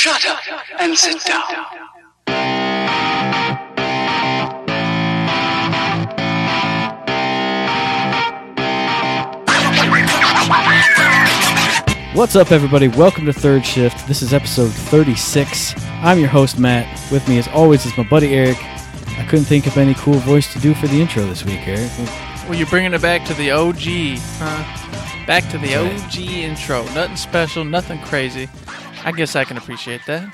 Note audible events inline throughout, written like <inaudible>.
Shut up and sit down. What's up, everybody? Welcome to Third Shift. This is episode 36. I'm your host, Matt. With me, as always, is my buddy Eric. I couldn't think of any cool voice to do for the intro this week, Eric. Well, you're bringing it back to the OG, huh? Back to the OG intro. Nothing special, nothing crazy. I guess I can appreciate that.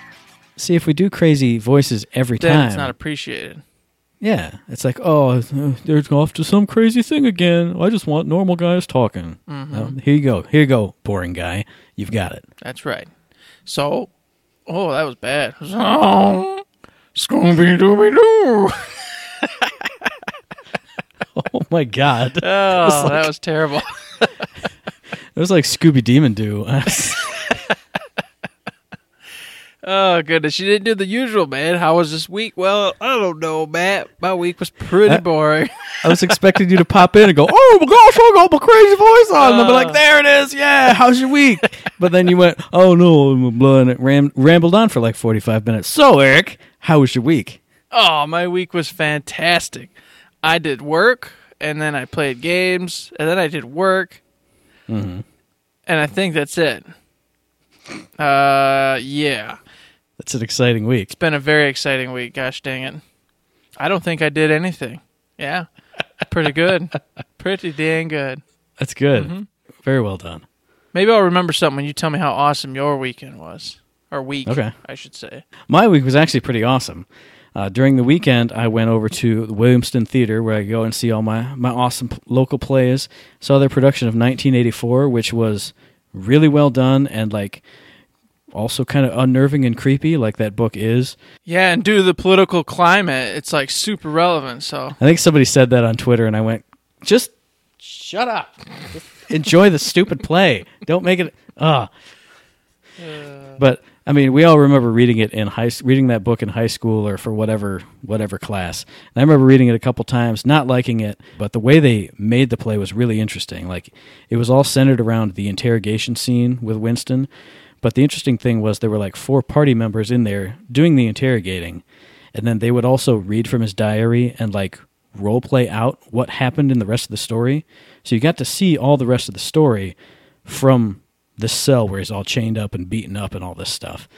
See, if we do crazy voices every Then time, it's not appreciated. yeah, it's like, oh, uh, they're off to some crazy thing again. I just want normal guys talking. Mm-hmm. Well, here you go. Here you go, boring guy. You've got it. That's right. So, oh, that was bad. <laughs> So, Scooby Dooby Doo. Oh my god, Oh, like- that was terrible. <laughs> It was like Scooby Demon Doo. <laughs> Oh goodness, you didn't do the usual, man. How was this week? Well, I don't know, Matt. My week was pretty Uh, boring. I was expecting you to pop in and go, "Oh my gosh, I got my crazy voice on," and I'd be Uh. like, "There it is, yeah. How's your week?" But then you went, "Oh no," and it ram- rambled on for like forty-five minutes. So, Eric, how was your week? Oh, my week was fantastic. I did work, and then I played games, and then I did work, Mm-hmm. and I think that's it. Uh, yeah, That's an exciting week. it's been a very exciting week. Gosh dang it! I don't think I did anything. Yeah, pretty good, <laughs> pretty dang good. That's good. Mm-hmm. Very well done. Maybe I'll remember something when you tell me how awesome your weekend was, or week. Okay. I should say. My week was actually pretty awesome. Uh, during the weekend, I went over to the Williamston Theater where I go and see all my, my awesome p- local plays. Saw their production of 1984, which was really well done and like also kind of unnerving and creepy, like that book is. Yeah, and due to the political climate, it's like super relevant. So I think somebody said that on Twitter, and I went, just shut up. Enjoy the stupid play. Don't make it. Ah. But I mean, we all remember reading it in high, reading that book in high school or for whatever whatever class. And I remember reading it a couple times, not liking it, but the way they made the play was really interesting. Like it was all centered around the interrogation scene with Winston. But the interesting thing was there were like four party members in there doing the interrogating, and then they would also read from his diary and like role play out what happened in the rest of the story. So you got to see all the rest of the story from the cell where he's all chained up and beaten up and all this stuff.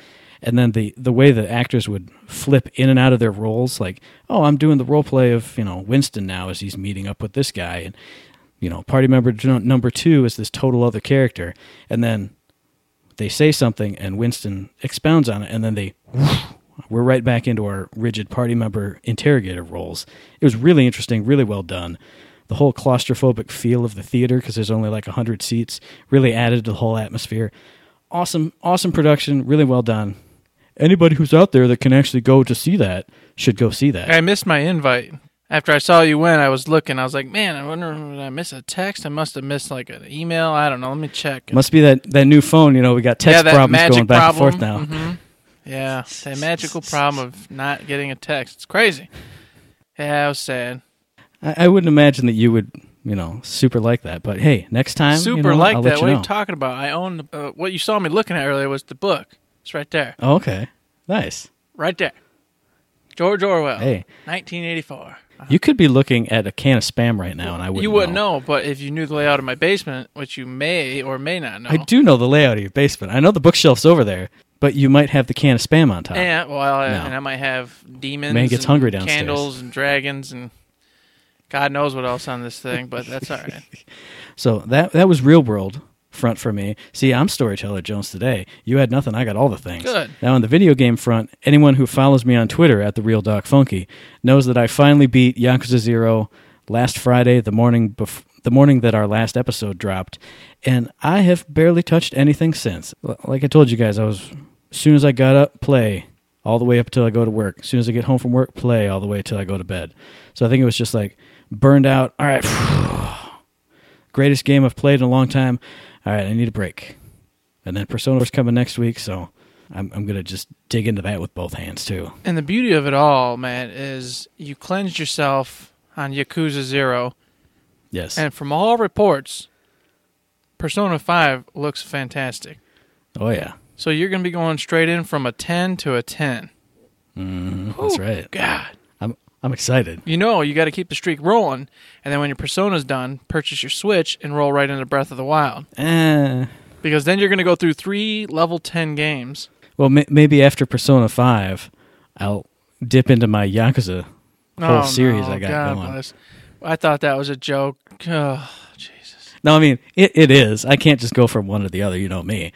And then the the way the actors would flip in and out of their roles, like, oh, I'm doing the role play of you know Winston now as he's meeting up with this guy, and you know party member number two is this total other character, and then they say something and Winston expounds on it, and then they we're right back into our rigid party member interrogator roles. It was really interesting, really well done. The whole claustrophobic feel of the theater, because there's only like 100 seats, really added to the whole atmosphere. Awesome, awesome production, really well done. Anybody who's out there that can actually go to see that should go see that. I missed my invite. After I saw you win, I was looking. I was like, man, I wonder did I miss a text? I must have missed like an email. I don't know. Let me check. Must be that, that new phone, you know, we got text yeah, problems going back problem. and forth now. Mhm. Yeah, that <laughs> magical problem of not getting a text. It's crazy. Yeah, it was sad. I, I wouldn't imagine that you would, you know, super like that. But hey, next time, Super you know, like I'll that. What are you talking about? I own the, uh, what you saw me looking at earlier was the book. It's right there, oh, okay, nice. right there. George Orwell, Hey, 1984. You could be looking at a can of spam right now, and I wouldn't. you wouldn't know. know, but if you knew the layout of my basement, which you may or may not know, I do know the layout of your basement. I know the bookshelf's over there, but you might have the can of spam on top. Yeah, well, I- No. and I might have demons, Man gets hungry downstairs. candles and dragons and God knows what else on this thing, but that's all right. <laughs> So that that was real world front for me. See, I'm storyteller Jones today. You had nothing. I got all the things. Good. Now on the video game front, anyone who follows me on Twitter at the real Doc Funky knows that I finally beat Yakuza Zero last Friday, the morning bef- the morning that our last episode dropped, and I have barely touched anything since. Like I told you guys, I was as soon as I got up, play all the way up till I go to work. As soon as I get home from work, play all the way till I go to bed. So I think it was just like burned out. All right, <sighs> greatest game I've played in a long time. All right, I need a break. And then Persona is coming next week, so I'm I'm gonna just dig into that with both hands too. And the beauty of it all, man, is you cleansed yourself on Yakuza Zero, Yes. and from all reports, Persona Five looks fantastic. oh yeah. So you're going to be going straight in from a 10 to a 10. Mm-hmm. That's right. God. I'm excited. You know, you got to keep the streak rolling. And then when your Persona's done, purchase your Switch and roll right into Breath of the Wild. Eh. Because then you're going to go through three level 10 games. Well, may- maybe after Persona Five, I'll dip into my Yakuza whole Oh, series no, I got God going. bless. I thought that was a joke. Oh, Jesus. No, I mean it, it is. I can't just go from one to the other. You know me.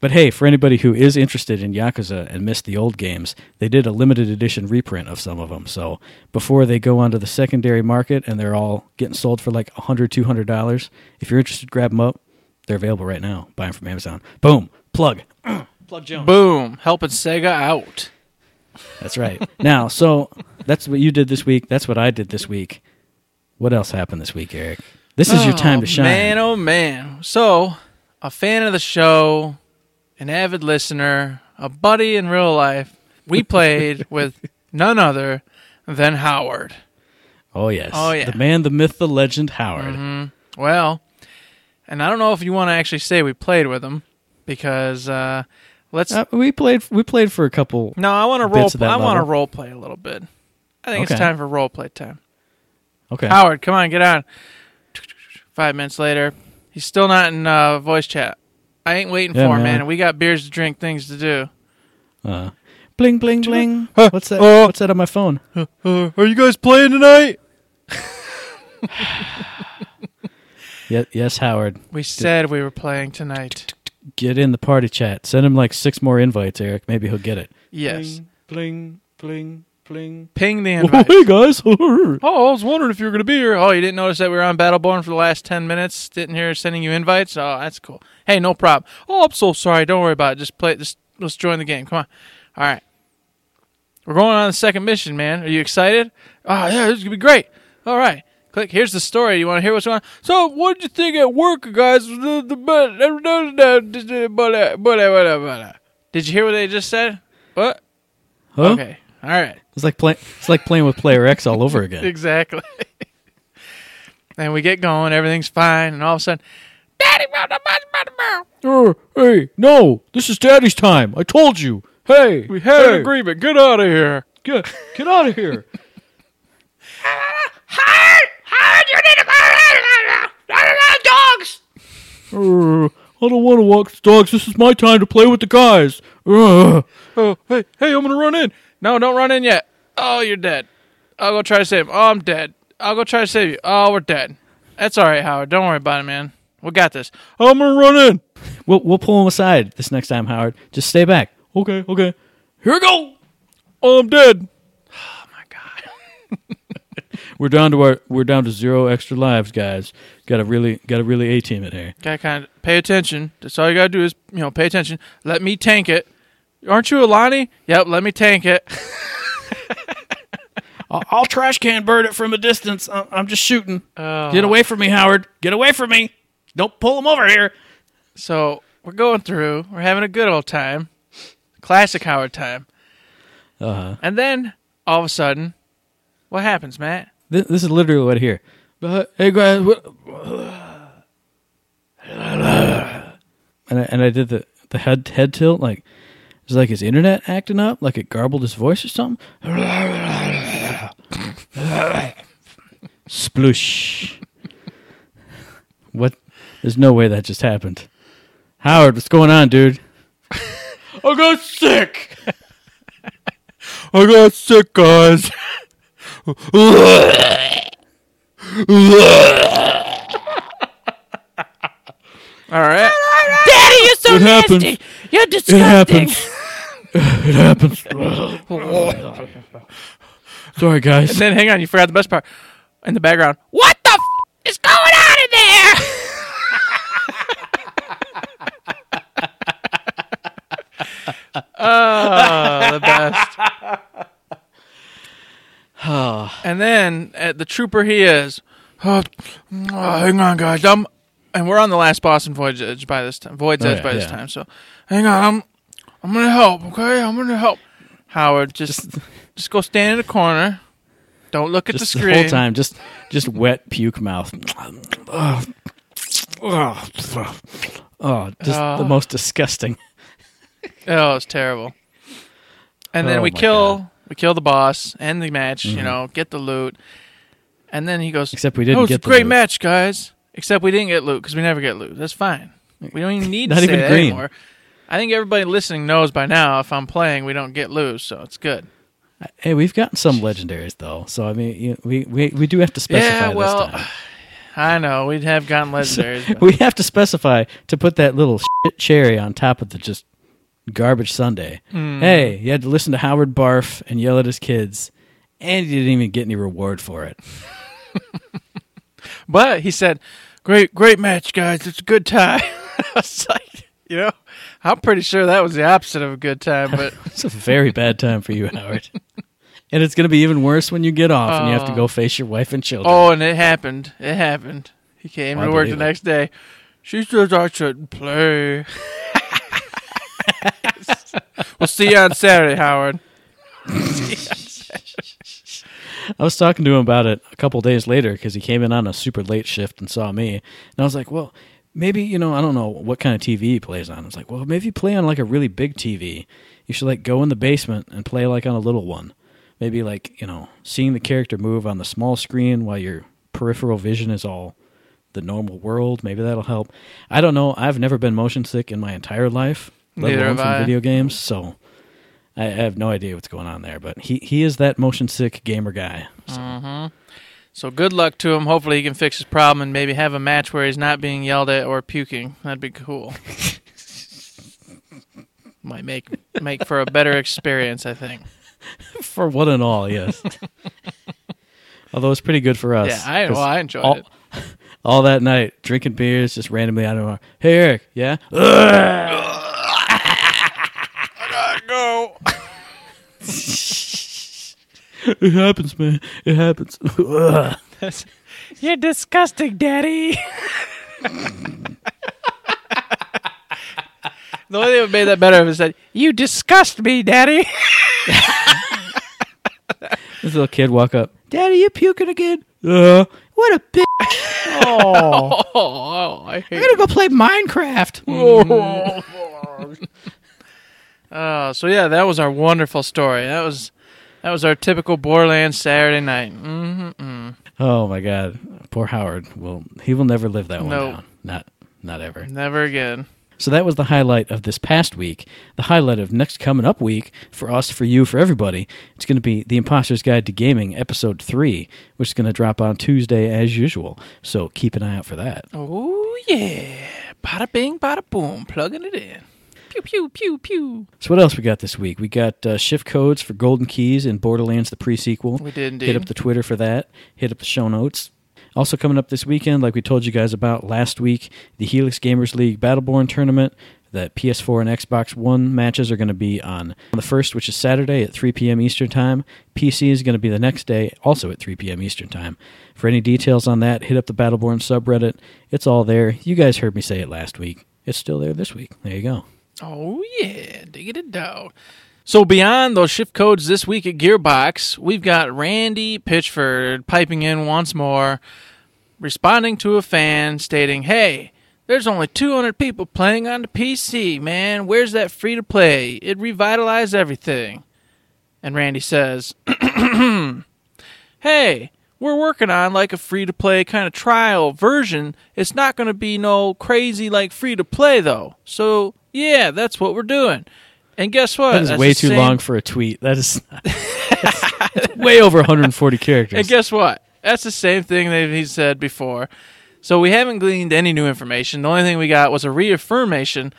But hey, for anybody who is interested in Yakuza and missed the old games, they did a limited edition reprint of some of them. So before they go onto the secondary market and they're all getting sold for like $100, $200, if you're interested, grab them up. They're available right now. Buy them from Amazon. Boom. Plug. <clears throat> Plug Jones. Boom. Helping Sega out. That's right. now, so that's what you did this week. That's what I did this week. What else happened this week, Eric? This is your time to oh, shine. Man, oh man. So, a fan of the show, an avid listener, a buddy in real life, we <laughs> played with none other than Howard. Oh yes. Oh, yeah. The man, the myth, the legend, Howard. Well, and I don't know if you want to actually say we played with him because uh, let's. Uh, we played. We played for a couple. no, I want to role. bits I want to role play a little bit. I think Okay. it's time for role play time. Okay. Howard, come on, get on. Five minutes later, he's still not in uh, voice chat. I ain't waiting Yeah, for man. man. We got beers to drink, things to do. Uh, bling bling bling. <laughs> Huh, What's that? uh, What's that on my phone? Uh, <laughs> are you guys playing tonight? <laughs> Yeah, yes, Howard. We said we were playing tonight. Get in the party chat. Send him like six more invites, Eric. Maybe he'll get it. Yes. Bling bling bling. Ping the Oh, invite. hey guys. Oh, I was wondering if you were going to be here. Oh, you didn't notice that we were on Battleborn for the last 10 minutes? Didn't hear sending you invites? Oh, that's cool. Hey, no problem. Oh, I'm so sorry. Don't worry about it. Just play Just let's join the game. Come on. All right. We're going on the second mission, man. Are you excited? Oh, yeah, this is going to be great. All right. Click. Here's the story. You want to hear what's going on? So, what did you think at work, guys? Did you hear what they just said? What? Huh? Okay. All right. It's like play, It's like playing with Player X all over again. Exactly. and we get going, everything's fine, and all of a sudden, Daddy, Uh, hey, no, this is Daddy's time. I told you. Hey, we had an agreement. Get out of here. Get, get out of here. Hard, hard, you need to dogs. Uh, I don't want to walk the dogs. This is my time to play with the guys. Uh, Oh, hey, hey, I'm gonna run in. No, don't run in yet. Oh, you're dead. I'll go try to save him. Oh, I'm dead. I'll go try to save you. Oh, we're dead. That's all right, Howard. Don't worry about it, man. We got this. I'm gonna run in. we'll we'll pull him aside this next time, Howard. Just stay back. Okay, okay. Here we go. Oh, I'm dead. Oh my god. <laughs> We're down to our we're down to zero extra lives, guys. Got to really got to really a team it here. Gotta kind of pay attention. That's all you gotta do is, you know, pay attention. Let me tank it. Aren't you Alani? Yep, let me tank it. <laughs> I'll, I'll trash can bird it from a distance. I- I'm just shooting. Oh. Get away from me, Howard. Get away from me. Don't pull him over here. So we're going through. We're having a good old time. Classic Howard time. Uh huh. And then all of a sudden, what happens, Matt? This, this is literally what I hear. But, hey guys, what? <sighs> And I, and I did the the head head tilt like it's like his internet acting up, like it garbled his voice or something. Sploosh. What? There's no way that just happened. Howard, what's going on, dude? I got sick. I got sick, guys. All right. Daddy, you're so It nasty. happens. You're It disgusting. happens. It happens. Sorry, guys. And then hang on, you forgot the best part. In the background, what the f- is going on in there? oh, <laughs> the best. <sighs> and then uh, the trooper he is. Oh, oh, hang on, guys. I'm, and we're on the last boss in Void's Edge by this time. Void's Oh, Edge yeah, by this yeah. time. So, hang on. I'm, I'm gonna help. Okay, I'm gonna help. Howard, just, just go stand in the corner. Don't look at just the the, screen. whole time, just just wet puke mouth. Oh, oh, oh, just the Oh. most disgusting. Oh, it's terrible. And then Oh we my kill God. we kill the boss, end the match. Mm-hmm. You know, get the loot. And then he goes, Except we didn't was get a the great loot." match, guys." Except we didn't get loot because we never get loot. That's fine. We don't even need <laughs> to Not say even that green. anymore. I think everybody listening knows by now if I'm playing, we don't get loot, so it's good. Hey, we've gotten some legendaries though, so I mean, you we we, we do have to specify yeah, well, this time. <sighs> I know we'd have gotten <laughs> legendaries. but- we have to specify to put that little shit cherry on top of the just garbage Sunday. Hmm. Hey, you had to listen to Howard barf and yell at his kids, and you didn't even get any reward for it. <laughs> But he said, "Great, great match, guys. It's a good tie." <laughs> I was like, you know, I'm pretty sure that was the opposite of a good time. <laughs> But It's a very bad time for you, Howard. And it's going to be even worse when you get off and you have to Oh. go face your wife and children. oh, and it happened. It happened. He came I to work the believe it. next day. She says I shouldn't play. <laughs> we'll see you on Saturday, Howard. <laughs> I was talking to him about it a couple days later because he came in on a super late shift and saw me. And I was like, well, maybe, you know, I don't know what kind of TV he plays on. I was like, well, maybe you play on like a really big TV. You should like go in the basement and play like on a little one. Maybe like, you know, seeing the character move on the small screen while your peripheral vision is all the normal world. Maybe that'll help. I don't know. I've never been motion sick in my entire life, let Neither alone from I. video games. So I I have no idea what's going on there. But he, he is that motion sick gamer guy. So. Mm-hmm. So good luck to him. Hopefully he can fix his problem and maybe have a match where he's not being yelled at or puking. That'd be cool. <laughs> Might make make for a better experience, I think. <laughs> for one and all, yes. <laughs> Although it's pretty good for us. Yeah, I well, I enjoyed all, it. all that night drinking beers, just randomly out of our. Hey Eric, yeah. Go. It happens, man. It happens. <laughs> You're disgusting, Daddy. the only thing that made that better was that you disgust me, Daddy. <laughs> this little kid walk up. Daddy, you puking again? Uh, what a bitch. Oh, Oh, <laughs> oh I hate I'm gonna go play Minecraft. Oh, so yeah, that was our wonderful story. That was that was our typical Borderlands Saturday night. Mm-hmm. Oh my god, poor Howard. Well, he will never live that one Nope. down. Not, not ever. Never again. So that was the highlight of this past week. The highlight of next coming up week for us, for you, for everybody. It's going to be The Imposter's Guide to Gaming, Episode 3, which is going to drop on Tuesday as usual. So keep an eye out for that. Oh yeah, bada bing, bada boom, plugging it in. Pew pew pew pew. So what else we got this week? We got uh, shift codes for Golden Keys in Borderlands, the pre-sequel. We did Hit up the Twitter for that. Hit up the show notes. Also coming up this weekend, like we told you guys about last week, the Helix Gamers League Battleborn tournament. The PS4 and Xbox One matches are going to be on the first, which is Saturday at 3 p.m. Eastern Time. PC is going to be the next day, also at 3 p.m. Eastern Time. For any details on that, hit up the Battleborn subreddit. It's all there. You guys heard me say it last week. It's still there this week. There you go. Oh yeah, diggity dog. So beyond those shift codes this week at Gearbox, we've got Randy Pitchford piping in once more, responding to a fan stating, "Hey, there's only 200 people playing on the PC, man. Where's that free to play? It revitalized everything." And Randy says, <clears throat> "Hey, we're working on like a free to play kind of trial version. It's not going to be no crazy like free to play though. So, yeah, that's what we're doing." And guess what? That is That's way too same- long for a tweet. That is <laughs> way over 140 characters. And guess what? That's the same thing that he said before. So we haven't gleaned any new information. The only thing we got was a reaffirmation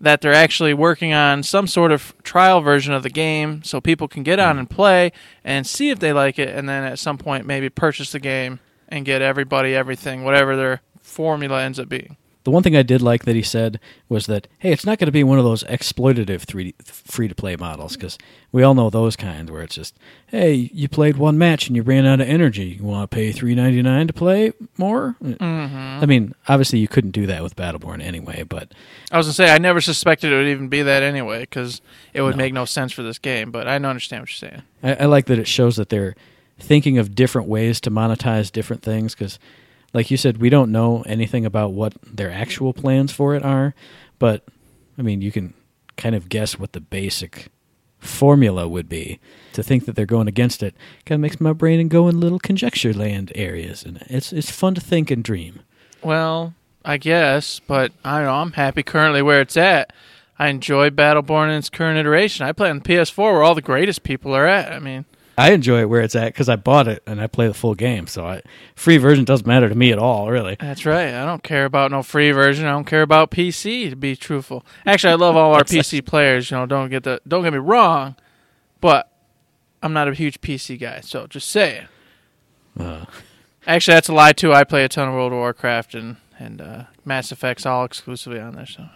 that they're actually working on some sort of trial version of the game so people can get on hmm. and play and see if they like it and then at some point maybe purchase the game and get everybody everything whatever their formula ends up being. The one thing I did like that he said was that, hey, it's not going to be one of those exploitative three free to play models because we all know those kinds where it's just, hey, you played one match and you ran out of energy. You want to pay three ninety nine to play more? Mm-hmm. I mean, obviously you couldn't do that with Battleborn anyway, but I was going to say I never suspected it would even be that anyway cuz it would make no sense for this game, but I don't understand what you're saying. I, I like that it shows that they're thinking of different ways to monetize different things because like you said we don't know anything about what their actual plans for it are but i mean you can kind of guess what the basic formula would be. To think that they're going against it kind of makes my brain go in little conjecture land areas, and it's it's fun to think and dream. Well, I guess, but I. I'm happy currently where it's at. I enjoy Battleborn in its current iteration. I play on the PS4 where all the greatest people are at. I mean, I enjoy it where it's at because I bought it and I play the full game. So I, free version doesn't matter to me at all, really. that's right. I don't care about no free version. I don't care about PC to be truthful. Actually, I love all our <laughs> PC players. You know, don't get the don't get me wrong, but I'm not a huge PC guy. So just say it. Uh, Actually, that's a lie too. I play a ton of World of Warcraft and and uh, Mass Effect's all exclusively on there. So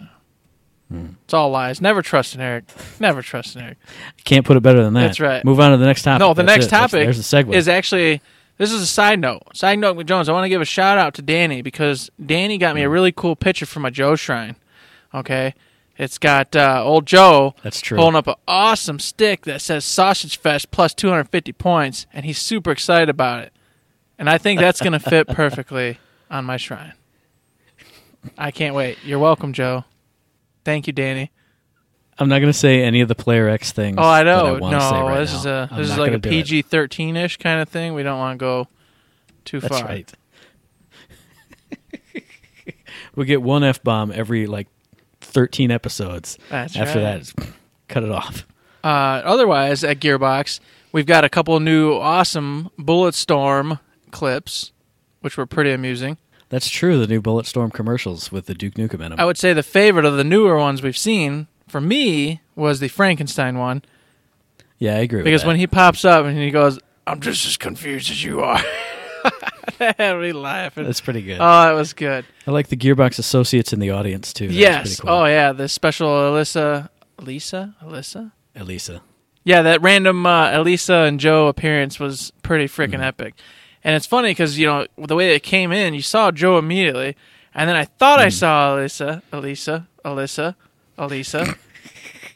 it's all lies. Never trust an Eric. Never trust an Eric. can't put it better than that. That's right. Move on to the next topic. No, the That's next it. That's- topic there's the segue. is actually this is a side note. Side note with Jones. I want to give a shout out to Danny because Danny got me a really cool picture for my Joe shrine. Okay, it's got uh, old Joe That's true. holding up an awesome stick that says Sausage Fest plus 250 points, and he's super excited about it. And I think that's going to fit <laughs> perfectly on my shrine. I can't wait. You're welcome, Joe. Thank you, Danny. I'm not going to say any of the Player X things. Oh, I know. say no, right this now. is a this is like a. PG thirteen ish kind of thing. We don't want to go too That's far. right. <laughs> we get one f bomb every like 13 episodes. That's After right. that, <laughs> cut it off. Uh, otherwise, at Gearbox, we've got a couple new awesome Bulletstorm clips, which were pretty amusing. That's true. The new Bulletstorm commercials with the Duke Nukem in them. I would say the favorite of the newer ones we've seen for me was the Frankenstein one yeah, I agree. because when he pops up and he goes, "I'm just as confused as you are," that had me laughing. that's pretty good. Oh, that was good. I like the Gearbox associates in the audience too. That yes. cool. Oh, yeah. The special Alyssa, Lisa, Alyssa. Elisa. Yeah, that random uh, Elisa and Joe appearance was pretty freaking epic. And it's funny because, you know, the way it came in, you saw Joe immediately. And then I thought I hmm. saw Elisa, Elisa, Alyssa, Elisa.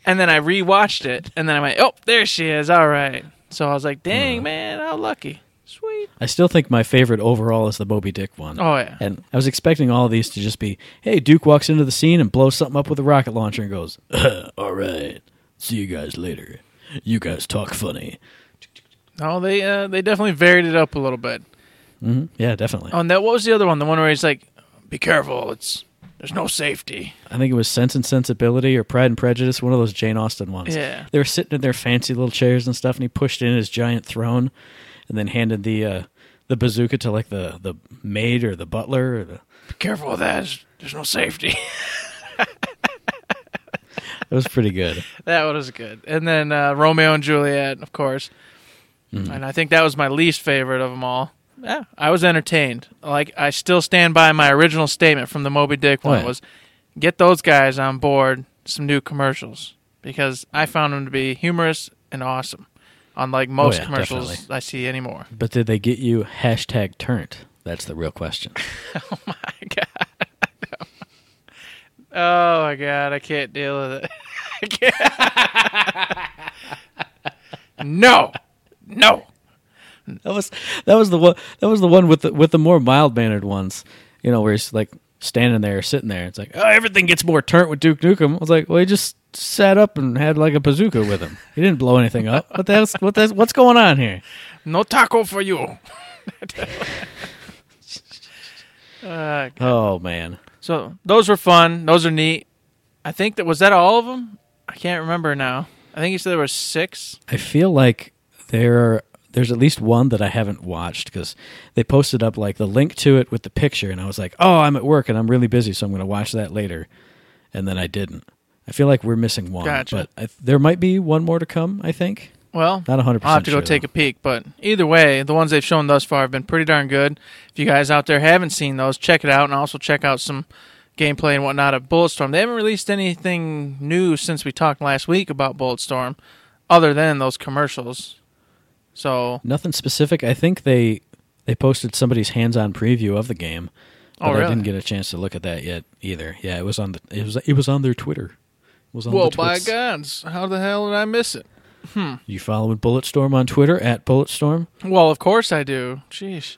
and then I rewatched it. And then I went, oh, there she is. All right. So I was like, dang, man, how lucky. Sweet. I still think my favorite overall is the Moby Dick one. Oh, yeah. And I was expecting all of these to just be, hey, Duke walks into the scene and blows something up with a rocket launcher and goes, <laughs> all right, see you guys later. You guys talk funny. No, they uh, they definitely varied it up a little bit. hmm Yeah, definitely. Oh, and that what was the other one? The one where he's like, "Be careful, it's there's no safety." I think it was Sense and Sensibility or Pride and Prejudice, one of those Jane Austen ones. Yeah. They were sitting in their fancy little chairs and stuff, and he pushed in his giant throne and then handed the uh, the bazooka to like the, the maid or the butler or the Be careful with that. There's, there's no safety. <laughs> it was pretty good. that was good. And then uh, Romeo and Juliet, of course. Mm-hmm. And I think that was my least favorite of them all. Yeah, I was entertained. Like I still stand by my original statement from the Moby Dick one was get those guys on board some new commercials because I found them to be humorous and awesome. Unlike oh, most Oh, yeah, commercials definitely. I see anymore. But did they get you hashtag turnt? That's the real question. <laughs> Oh my god. <laughs> oh my god, I can't deal with it. <laughs> No. No. That was that was the one that was the one with the with the more mild mannered ones. You know, where he's like standing there, sitting there. It's like, oh, everything gets more turnt with Duke Nukem. I was like, well, he just sat up and had like a bazooka with him. He didn't blow anything up. What that's what that's what's going on here? No taco for you. <laughs> Uh, Oh man, so those were fun. Those are neat. I think that was that all of them. I can't remember now. I think you said there were six. I feel like there are there's at least one that I haven't watched because they posted up like the link to it with the picture, and I was like, oh, I'm at work and I'm really busy, so I'm going to watch that later, and then I didn't. I feel like we're missing one, Gotcha. but I, there might be one more to come. I think Well, not 100. I'll have to go take a peek. But either way, the ones they've shown thus far have been pretty darn good. If you guys out there haven't seen those, check it out, and also check out some gameplay and whatnot of Bulletstorm. They haven't released anything new since we talked last week about Bulletstorm, other than those commercials. So, Nothing specific. I think they they posted somebody's hands-on preview of the game, but Oh, I didn't get a chance to look at that yet either. Yeah, it was on the it was it was on their Twitter. It was on well, by gods, how the hell did I miss it? Hmm. You following Bulletstorm on Twitter at Bulletstorm? Well, of course I do. Jeez.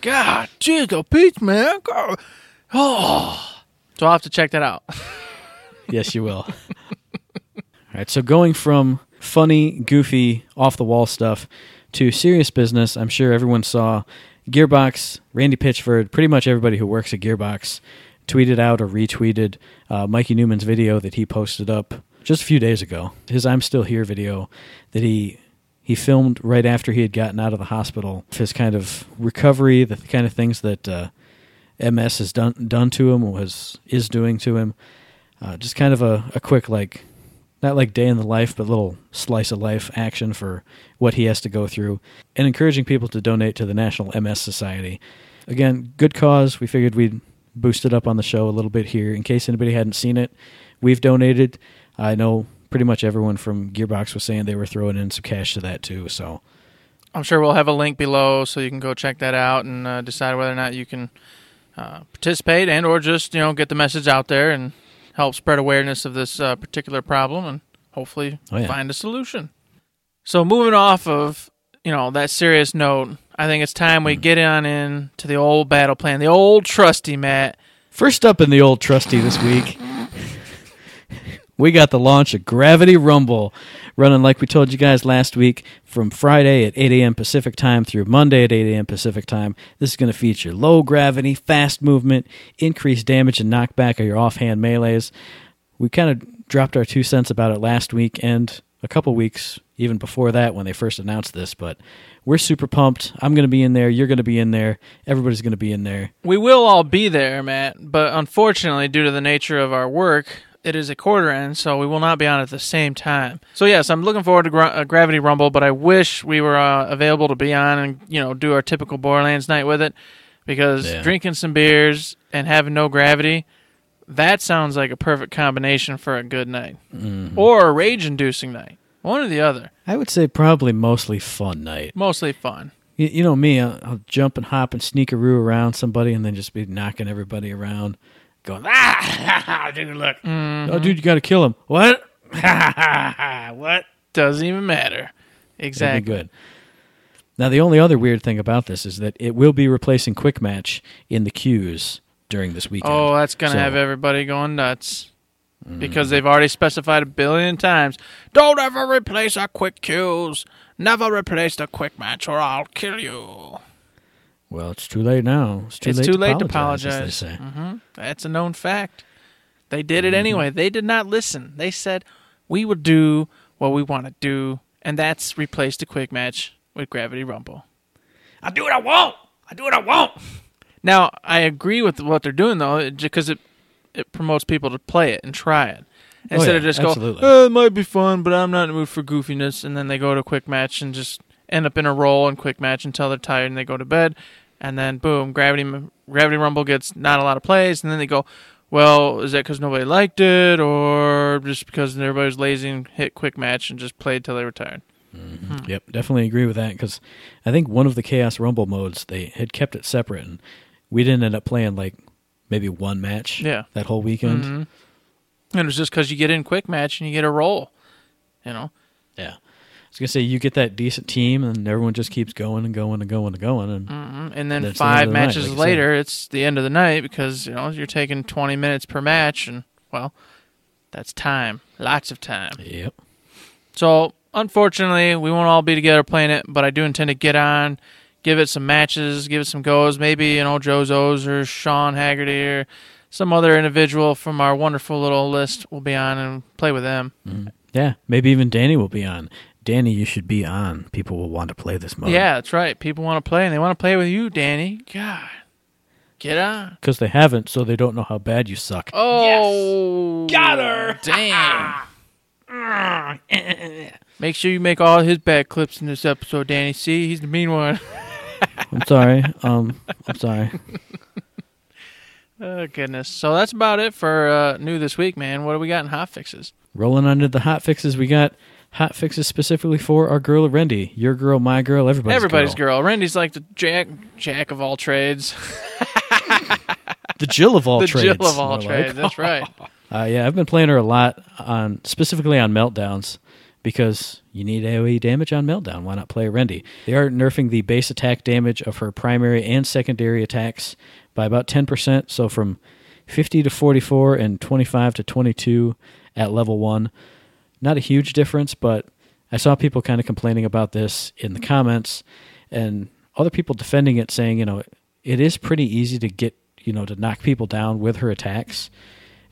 God, Chico Peach, man. God. Oh. So I'll have to check that out. <laughs> yes, you will. <laughs> All right, so going from funny, goofy, off the wall stuff to serious business, I'm sure everyone saw Gearbox, Randy Pitchford, pretty much everybody who works at Gearbox tweeted out or retweeted uh, Mikey Neumann's video that he posted up just a few days ago. His "I'm Still Here" video that he he filmed right after he had gotten out of the hospital. His kind of recovery, the kind of things that uh, MS has done done to him, was is doing to him. Uh, just kind of a, a quick like not like day in the life, but little slice of life action for what he has to go through, and encouraging people to donate to the National MS Society. Again, good cause. We figured we'd boost it up on the show a little bit here in case anybody hadn't seen it. We've donated. I know pretty much everyone from Gearbox was saying they were throwing in some cash to that too. So I'm sure we'll have a link below so you can go check that out and uh, decide whether or not you can uh, participate and or just you know get the message out there and help spread awareness of this uh, particular problem and hopefully Oh, yeah. find a solution. So moving off of you know that serious note, I think it's time we get on in to the old battle plan, the old trusty Matt. First up in the old trusty this week, we got the launch of Gravity Rumble, running like we told you guys last week from Friday at 8 a.m. Pacific time through Monday at 8 a.m. Pacific time. This is going to feature low gravity, fast movement, increased damage and knockback of your offhand melees. We kind of dropped our two cents about it last week and a couple weeks even before that when they first announced this, but we're super pumped. I'm going to be in there. You're going to be in there. Everybody's going to be in there. We will all be there, Matt, but unfortunately, due to the nature of our work, it is a quarter end, so we will not be on at the same time. So yes, I'm looking forward to gra- uh, Gravity Rumble, but I wish we were uh, available to be on and you know do our typical Borderlands night with it, because Yeah. drinking some beers and having no gravity, that sounds like a perfect combination for a good night, or a rage-inducing night, one or the other. I would say probably mostly fun night. Mostly fun. You, you know me, I'll, I'll jump and hop and sneakaroo around somebody and then just be knocking everybody around, going, ah, <laughs> dude, look. Oh, dude, you got to kill him. What? <laughs> what? Doesn't even matter. Exactly. good. Now, the only other weird thing about this is that it will be replacing Quick Match in the queues during this weekend. Oh, that's gonna So- have everybody going nuts because they've already specified a billion times. Don't ever replace our quick queues. Never replace the quick match, or I'll kill you. Well, it's too late now. It's too it's late, too to, late to apologize, apologize. as they say. hmm That's a known fact. They did it anyway. They did not listen. They said we will do what we want to do, and that's replace the quick match with Gravity Rumble. I do what I want. I do what I want. Now I agree with what they're doing though, because it it promotes people to play it and try it instead Oh, yeah, of just absolutely. go, oh, it might be fun, but I'm not in the mood for goofiness, and then they go to a quick match and just end up in a roll and quick match until they're tired and they go to bed, and then boom, gravity gravity rumble gets not a lot of plays, and then they go, well, is that because nobody liked it, or just because everybody's lazy and hit quick match and just played till they were tired? Yep, definitely agree with that because I think one of the Chaos Rumble modes they had kept it separate, and we didn't end up playing like maybe one match. Yeah. that whole weekend. Mhm. And was just because you get in quick match and you get a roll, you know. Yeah, was gonna say you get that decent team, and everyone just keeps going and going and going and going, and Mhm. And then That's the end five the night, matches like later, it's the end of the night because you know you're taking 20 minutes per match, and well, that's time, lots of time. yep. So unfortunately, we won't all be together playing it, but I do intend to get on, give it some matches, give it some goes. Maybe you know Joe Zos or Sean Haggerty or some other individual from our wonderful little list will be on and play with them. Yeah, maybe even Danny will be on. Danny, you should be on. People will want to play this mode. Yeah, that's right. People want to play, and they want to play with you, Danny. God, get on. because they haven't, so they don't know how bad you suck. Oh, got her. Damn. <laughs> <laughs> Make sure you make all his bad clips in this episode, Danny. See, he's the mean one. <laughs> I'm sorry. Um, I'm sorry. Oh goodness. So that's about it for uh, new this week, man. What do we got in hot fixes? Rolling under the hot fixes, we got hot fixes specifically for our girl Rendy. Your girl, my girl, everybody's, Everybody's girl. Randy's like the jack jack of all trades. <laughs> The Jill of all the trades. Jill of all trades. like. That's right. <laughs> Uh, yeah, I've been playing her a lot on specifically on meltdowns because you need AOE damage on meltdown. Why not play Rendy? They are nerfing the base attack damage of her primary and secondary attacks by about ten percent. So from fifty to forty-four and twenty-five to twenty-two at level one. Not a huge difference, but I saw people kind of complaining about this in the comments and other people defending it saying, you know, it is pretty easy to get, you know, to knock people down with her attacks.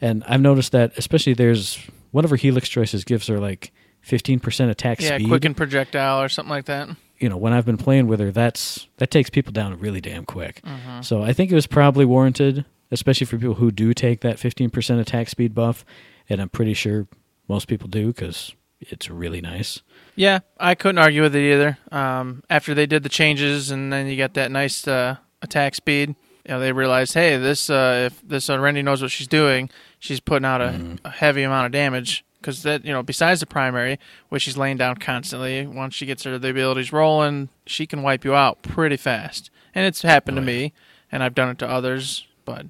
And I've noticed that especially there's one of her helix choices gives her like 15% attack Yeah, speed. Yeah, quicken projectile or something like that. you know, when I've been playing with her, that's that takes people down really damn quick. Mm-hmm. So I think it was probably warranted, especially for people who do take that 15% attack speed buff, and I'm pretty sure most people do because it's really nice. Yeah, I couldn't argue with it either. Um, after they did the changes, and then you got that nice uh, attack speed. You know, they realized, hey, this uh, if this uh, Rendy knows what she's doing, she's putting out a, a heavy amount of damage. Because that, you know, besides the primary, which she's laying down constantly, once she gets her the abilities rolling, she can wipe you out pretty fast. And it's happened Oh, to yeah. me, and I've done it to others. But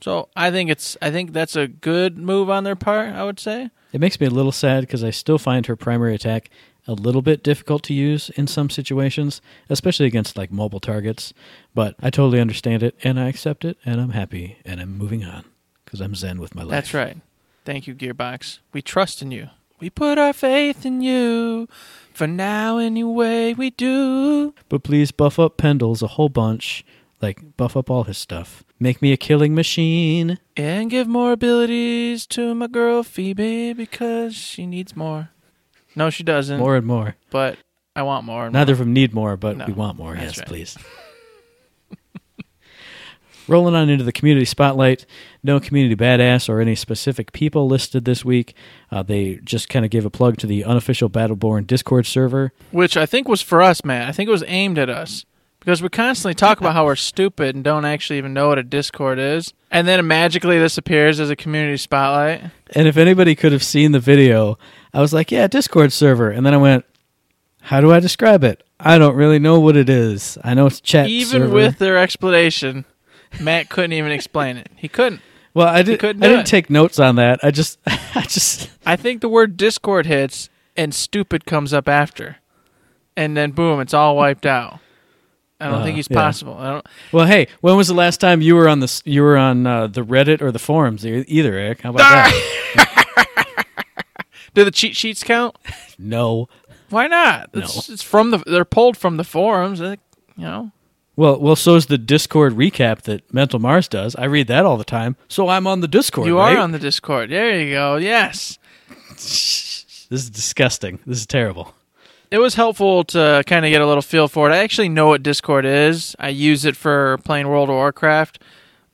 so I think it's, I think that's a good move on their part. I would say. It makes me a little sad because I still find her primary attack a little bit difficult to use in some situations, especially against like mobile targets. But I totally understand it and I accept it and I'm happy and I'm moving on because I'm zen with my life. That's right. Thank you, Gearbox. We trust in you. We put our faith in you. For now, anyway, we do. But please buff up Pendles a whole bunch. Like, buff up all his stuff. Make me a killing machine. And give more abilities to my girl Phoebe because she needs more. No, she doesn't. More and more. But I want more. Neither of them need more, but No, we want more. Yes, right. please. <laughs> Rolling on into the community spotlight. No community badass or any specific people listed this week. Uh, they just kind of gave a plug to the unofficial Battleborn Discord server. Which I think was for us, Matt. I think it was aimed at us. Because we constantly talk about how we're stupid and don't actually even know what a Discord is. And then magically this appears as a community spotlight. And if anybody could have seen the video, I was like, yeah, Discord server. And then I went, how do I describe it? I don't really know what it is. I know it's chat even server. with their explanation, Matt couldn't even explain it. He couldn't. well, I did, couldn't I didn't it. take notes on that. I just, <laughs> I just. I think the word Discord hits and stupid comes up after, and then boom, it's all wiped out. I don't Uh, think he's yeah. possible. I don't. Well, hey, when was the last time you were on the you were on uh, the Reddit or the forums either, Eric? How about that? <laughs> Do the cheat sheets count? no. Why not? It's, it's from the. They're pulled from the forums. You know. Well, well, so is the Discord recap that Mental Mars does. I read that all the time, so I'm on the Discord. you right? are on the Discord. There you go. Yes. <laughs> This is disgusting. This is terrible. It was helpful to kind of get a little feel for it. I actually know what Discord is. I use it for playing World of Warcraft,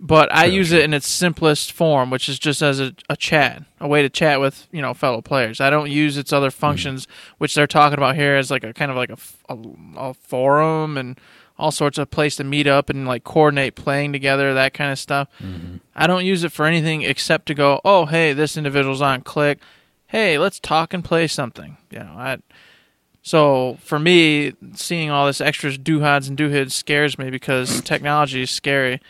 but I Sure, use sure. it in its simplest form, which is just as a, a chat, a way to chat with you know fellow players. I don't use its other hmm. functions, which they're talking about here as like a kind of like a forum and all sorts of place to meet up and like coordinate playing together, that kind of stuff. Mm-hmm. I don't use it for anything except to go, oh hey, this individual's on. Click, hey, let's talk and play something. You know, I. So for me, seeing all this extra doohads and doohids scares me because <laughs> technology is scary.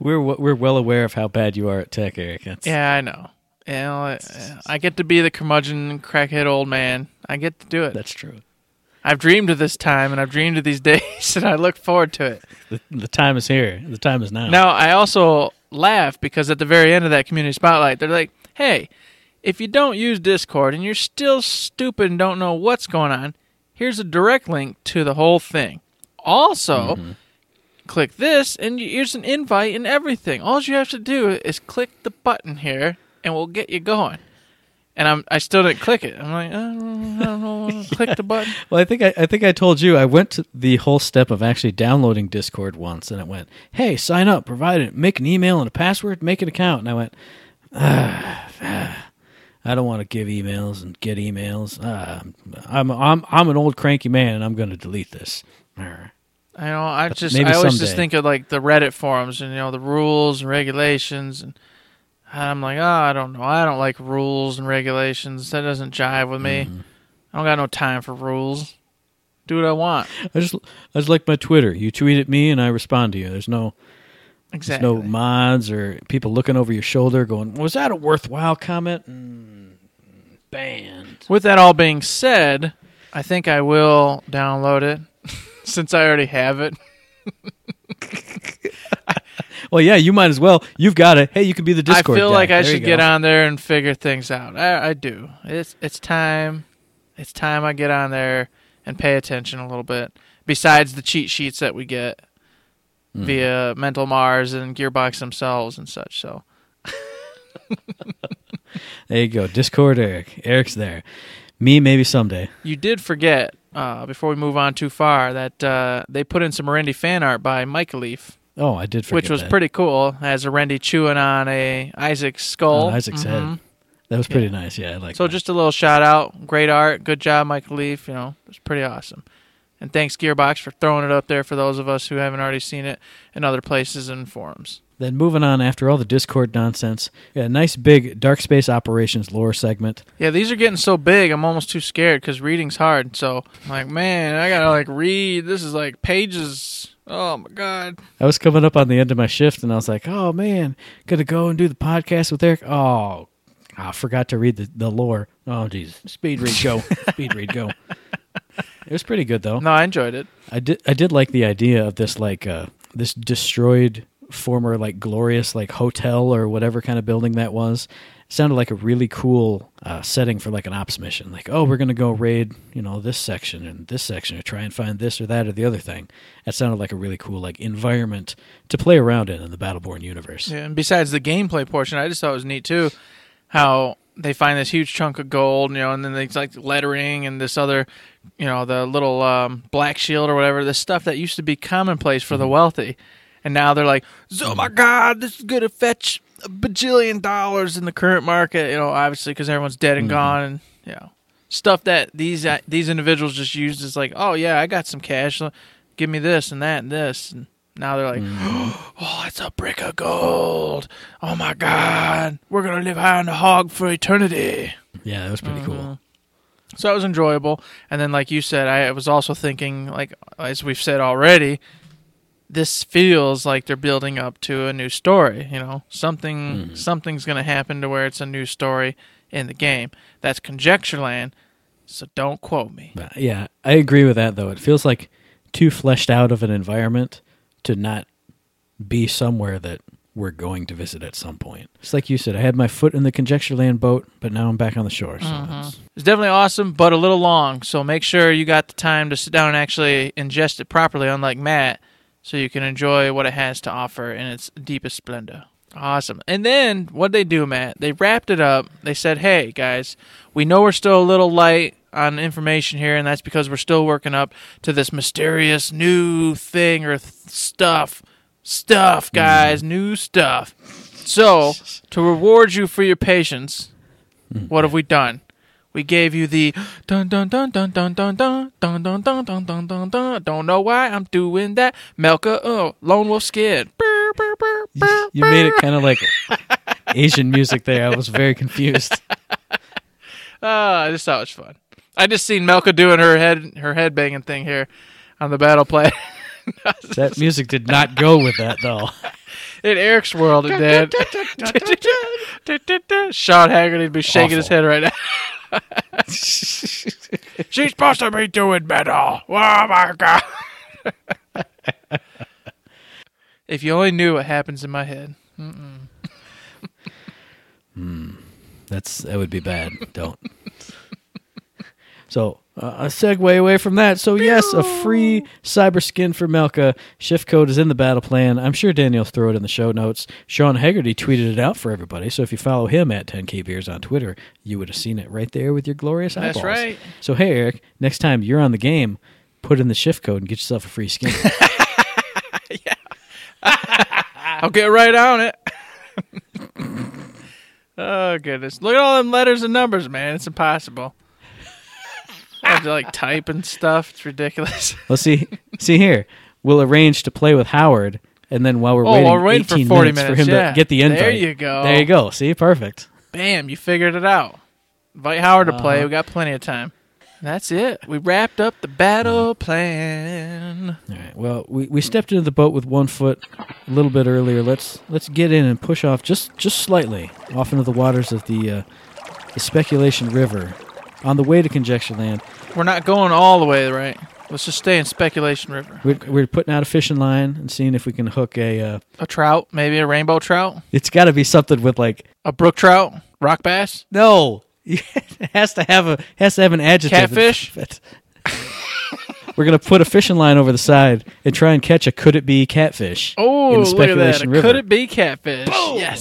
We're we're well aware of how bad you are at tech, Eric. That's, Yeah, I know. You know, I, I get to be the curmudgeon, crackhead old man. I get to do it. that's true. I've dreamed of this time, and I've dreamed of these <laughs> days, and I look forward to it. The, the time is here. The time is now. Now, I also laugh because at the very end of that community spotlight, they're like, "Hey, if you don't use Discord and you're still stupid and don't know what's going on, here's a direct link to the whole thing. Also, click this, and here's an invite and everything. All you have to do is click the button here, and we'll get you going." And I'm I still didn't click it. I'm like, I don't, I don't know, click the button. <laughs> Well, I think I, I think I told you I went to the whole step of actually downloading Discord once, and it went, "Hey, sign up, provide it, make an email and a password, make an account." And I went, ah, ah, "I don't want to give emails and get emails. Ah, I'm I'm I'm an old cranky man, and I'm going to delete this." I know. I just I always just think of like the Reddit forums and you know the rules and regulations and I'm like, oh, I don't know. I don't like rules and regulations. That doesn't jive with me. Mm-hmm. I don't got no time for rules. Do what I want. I just I just like my Twitter. You tweet at me, and I respond to you. There's no there's Exactly. no mods or people looking over your shoulder, going, "Was that a worthwhile comment?" Mm, banned. With that all being said, I think I will download it <laughs> since I already have it. <laughs> well, yeah, you might as well. You've got it. Hey, you can be the Discord. I feel guy. like I There should get on there and figure things out. I, I do. It's it's time. It's time I get on there and pay attention a little bit. Besides the cheat sheets that we get Hmm. via Mental Mars and Gearbox themselves and such. So <laughs> There you go. Discord, Eric. Eric's there. Me, maybe someday. you did forget uh, before we move on too far that uh, they put in some Randy fan art by Mike Leaf, Oh, I did forget which was that. pretty cool. As a Randy chewing on a ISIC skull. On ISIC's head. Mhm. That was pretty nice. Yeah, I like. So that. just a little shout out, great art, good job, Mike Leaf. You know, it's pretty awesome. And thanks Gearbox for throwing it up there for those of us who haven't already seen it in other places and forums. Then moving on after all the Discord nonsense, yeah, nice big Dark Space Operations lore segment. Yeah, these are getting so big, I'm almost too scared because reading's hard. So I'm like, man, I gotta like read. This is like pages. Oh my god. I was coming up on the end of my shift, and I was like, "Oh man, gonna go and do the podcast with Eric." Oh, I forgot to read the, the lore. Oh jeez, speed read go, <laughs> speed read go. It was pretty good though. No, I enjoyed it. I did I did like the idea of this like uh this destroyed former like glorious like hotel or whatever kind of building that was. It sounded like a really cool uh, setting for like an ops mission. Like, oh, we're gonna go raid, you know, this section and this section to try and find this or that or the other thing. That sounded like a really cool like environment to play around in in the Battleborn universe. Yeah, and besides the gameplay portion, I just thought it was neat too, how they find this huge chunk of gold, you know, and then they like lettering and this other, you know, the little um, black shield or whatever, the stuff that used to be commonplace for the wealthy, and now they're like, oh my god, this is gonna fetch a bajillion dollars in the current market, you know, obviously because everyone's dead and gone, and you know, stuff that these uh, these individuals just used as like, oh yeah, I got some cash, give me this and that and this, and now they're like, <gasps> oh, it's a brick of gold. Oh my God, we're gonna live high on the hog for eternity. Yeah, that was pretty cool. Mm-hmm. So that was enjoyable. And then, like you said, I was also thinking, like as we've said already, this feels like they're building up to a new story. You know, something something's gonna happen to where it's a new story in the game. That's conjecture land. So don't quote me. But yeah, I agree with that though. It feels like too fleshed out of an environment to not be somewhere that we're going to visit at some point. It's like you said, I had my foot in the Conjectureland boat, but now I'm back on the shore. So mm-hmm. it's- It's definitely awesome, but a little long. So make sure you got the time to sit down and actually ingest it properly, unlike Matt, so you can enjoy what it has to offer in its deepest splendor. Awesome. And then what they do, Matt? They wrapped it up. They said, "Hey guys, we know we're still a little light on information here, and that's because we're still working up to this mysterious new thing or th- stuff, stuff, guys, new stuff." So to reward you for your patience, what have we done? We gave you the dun dun dun dun dun dun dun dun dun dun dun dun dun dun. Don't know why I'm doing that. Melka, oh, Lone Wolf Skid. You made it kind of like Asian music there. I was very confused. Ah, I just thought it was fun. I just seen Melka doing her head her head banging thing here on the battle play. <laughs> That music did not go with that though. <laughs> In Eric's world, it did. <laughs> Sean Haggerty'd be shaking his head right now. She's supposed to be doing better. Oh my god. if you only knew what happens in my head. Mm. That's that would be bad. Don't. So uh, a segue away from that. So yes, a free cyber skin for Melka. Shift code is in the battle plan. I'm sure Daniel'll throw it in the show notes. Sean Haggerty tweeted it out for everybody. So if you follow him at 10k beers on Twitter, you would have seen it right there with your glorious eyeballs. That's right. So hey Eric, next time you're on the game, put in the shift code and get yourself a free skin. <laughs> yeah. I'll get right on it. <laughs> oh goodness! Look at all them letters and numbers, man. It's impossible. I have to like type and stuff. It's ridiculous. <laughs> Well, see, see here, we'll arrange to play with Howard, and then while we're Oh, waiting, we're waiting for 18 40 minutes, for him yeah. to get the invite. There you go. There you go. See, perfect. Bam! You figured it out. Invite Howard to play. Uh-huh. We got plenty of time. That's it. We wrapped up the battle plan. All right. Well, we, we stepped into the boat with one foot a little bit earlier. Let's let's get in and push off just just slightly off into the waters of the uh, the Speculation River on the way to Conjecture Land. We're not going all the way, right? Let's just stay in speculation river. We're, we're putting out a fishing line and seeing if we can hook a. Uh, A trout, maybe a rainbow trout, it's got to be something with like a brook trout, rock bass. no. <laughs> it has to have a has to have an adjective. Catfish? front of it. We're gonna put a fishing line over the side and try and catch a could it be catfish. Oh, in the look at that! speculation river. Could it be catfish? Boom! Yes,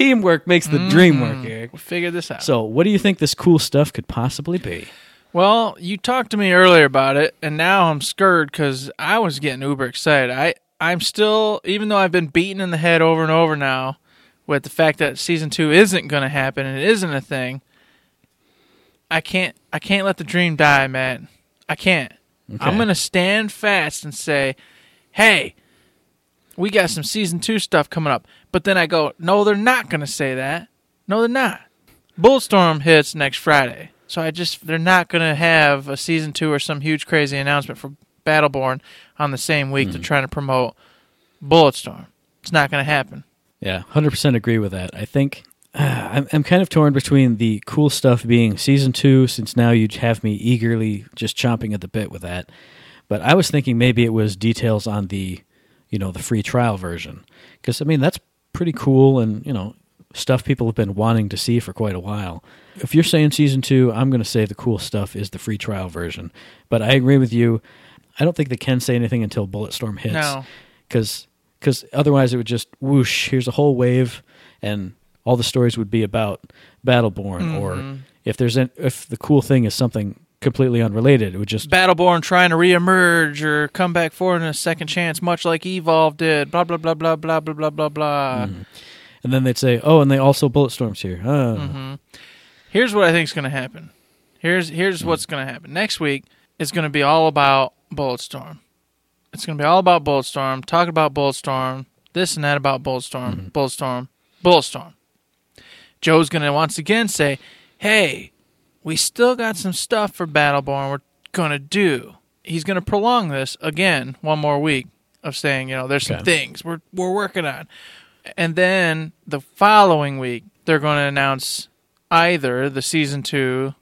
Teamwork makes the dream work, mm. Eric. we figured this out. So, what do you think this cool stuff could possibly be? Well, you talked to me earlier about it, and now I'm scared because I was getting uber excited. I I'm still, even though I've been beaten in the head over and over now with the fact that season two isn't going to happen and it isn't a thing. I can't I can't let the dream die, man. I can't. I'm going to stand fast and say, "Hey, we got some season two stuff coming up." But then I go, "No, they're not going to say that. No, they're not." Bulletstorm hits next Friday. So I just they're not going to have a season 2 or some huge crazy announcement for Battleborn on the same week to try to promote Bulletstorm. It's not going to happen. Yeah, hundred percent agree with that. I think uh, I'm I'm kind of torn between the cool stuff being season two, since now you'd have me eagerly just chomping at the bit with that. But I was thinking maybe it was details on the, you know, the free trial version, because I mean that's pretty cool and you know stuff people have been wanting to see for quite a while. If you're saying season two, I'm going to say the cool stuff is the free trial version. But I agree with you. I don't think they can say anything until Bulletstorm hits No. because because otherwise it would just whoosh. Here's a whole wave, and all the stories would be about Battleborn. Or mm-hmm. if there's an, if the cool thing is something completely unrelated, it would just Battleborn trying to reemerge or come back forward in a second chance, much like Evolve did. Blah blah blah blah blah blah blah blah blah. and then they'd say, oh, and they also Bulletstorm's here. Uh, Mm-hmm. Here's what I think is going to happen. Here's here's what's going to happen. Next week is going to be all about Bulletstorm. It's going to be all about Bulletstorm, talking about Bulletstorm, this and that about Bulletstorm, Bulletstorm, Bulletstorm. Joe's going to once again say, "Hey, we still got some stuff for Battleborn we're going to do." He's going to prolong this again one more week of saying, you know, there's some Okay. things we're we're working on. And then the following week, they're going to announce either the season two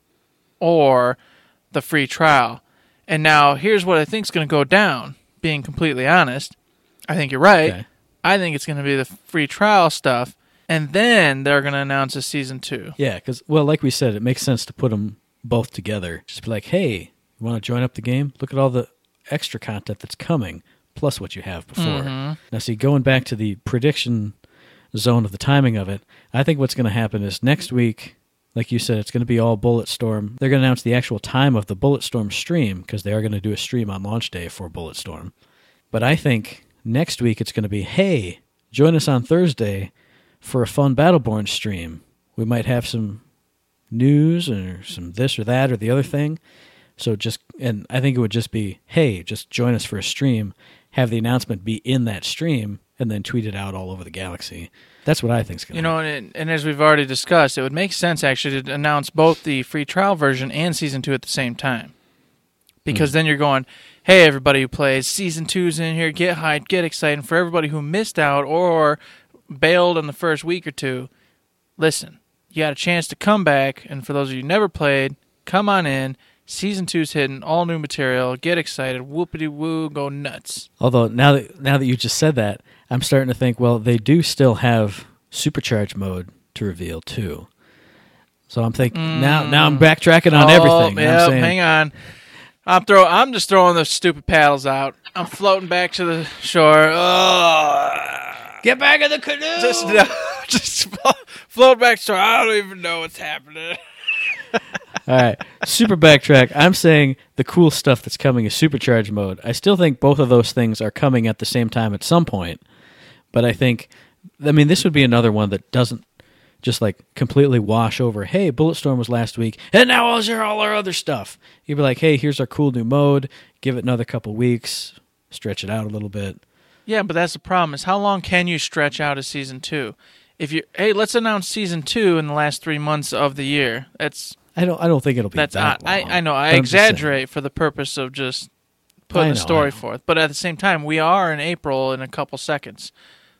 or the free trial. And now here's what I think is going to go down. Being completely honest, I think you're right. Okay. I think it's going to be the free trial stuff, and then they're going to announce a season two. Yeah, because well, like we said, it makes sense to put them both together. Just be like, hey, you want to join up the game? Look at all the extra content that's coming, plus what you have before. Mm-hmm. Now, see, going back to the prediction zone of the timing of it, I think what's going to happen is next week, like you said, it's going to be all Bulletstorm. They're going to announce the actual time of the Bulletstorm stream because they are going to do a stream on launch day for Bulletstorm. But I think next week it's going to be, hey, join us on Thursday for a fun Battleborn stream. We might have some news or some this or that or the other thing. So just and I think it would just be, hey, just join us for a stream, have the announcement be in that stream, and then tweet it out all over the galaxy. That's what I think's gonna You know, and, and as we've already discussed, it would make sense actually to announce both the free trial version and season two at the same time, because hmm. then you're going, "Hey, everybody who plays season two's in here, get hyped, get excited." And for everybody who missed out or bailed in the first week or two, listen, you got a chance to come back, and for those of you who never played, come on in. Season two's hidden, all new material. Get excited, whoopity woo, go nuts. Although now that now that you just said that, I'm starting to think, well, they do still have supercharge mode to reveal too. So I'm thinking now now I'm mm. backtracking on Oh, everything. yep, hang on. I'm throw. I'm just throwing the stupid paddles out. I'm floating back to the shore. Oh, Get back in the canoe. just <laughs> just float back to. I don't even know what's happening. <laughs> All right, super backtrack. I'm saying the cool stuff that's coming is supercharge mode. I still think both of those things are coming at the same time at some point, but I think, I mean, this would be another one that doesn't just like completely wash over. Hey, Bulletstorm was last week, and now I'll share all our other stuff. You'd be like, hey, here's our cool new mode. Give it another couple weeks, stretch it out a little bit. Yeah, but that's the problem. Is how long can you stretch out a season two? If you hey, let's announce season two in the last three months of the year. That's I don't. I don't think it'll be that's that I, long, I know I I'm just saying. exaggerate for the purpose of just putting know, the story forth. But at the same time, we are in April in a couple seconds,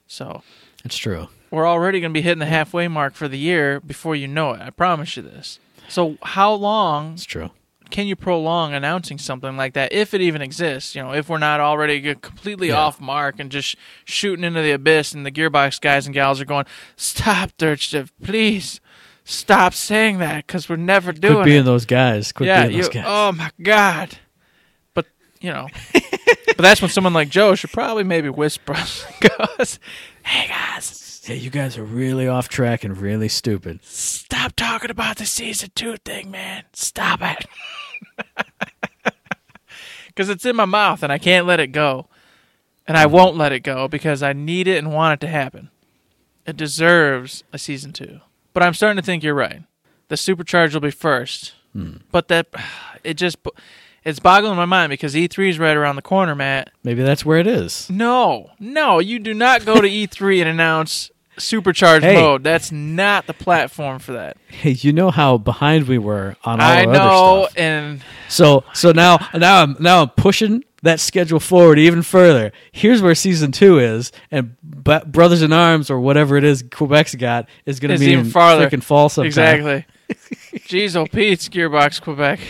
so It's true. we're already going to be hitting the halfway mark for the year before you know it. I promise you this. So how long It's true. Can you prolong announcing something like that if it even exists? You know, if we're not already completely off mark and just shooting into the abyss, and the Gearbox guys and gals are going, "Stop, Third Shift, please." Stop saying that because we're never doing Quit being it. those guys. Quit yeah, being those you, guys. oh my god. But you know, <laughs> but that's when someone like Joe should probably maybe whisper, <laughs> goes, "Hey guys, Hey, you guys are really off track and really stupid. stop talking about the season two thing, man. Stop it. <laughs> Because it's in my mouth and I can't let it go. And I won't let it go because I need it and want it to happen. It deserves a season two. But I'm starting to think you're right. The supercharge will be first. Hmm. But that, <sighs> it just, it's boggling my mind because E3 is right around the corner, Matt. Maybe that's where it is. No, no, you do not go to E3 and announce supercharged Hey. mode. That's not the platform for that. <laughs> Hey, you know how behind we were on all I our know, other stuff. and So so now now I'm now I'm pushing that schedule forward even further. Here's where season two is, and B- Brothers in Arms or whatever it is Quebec's got is going to be even farther. freaking fall sometime. exactly. <laughs> Jeez, oh Pete's Gearbox Quebec.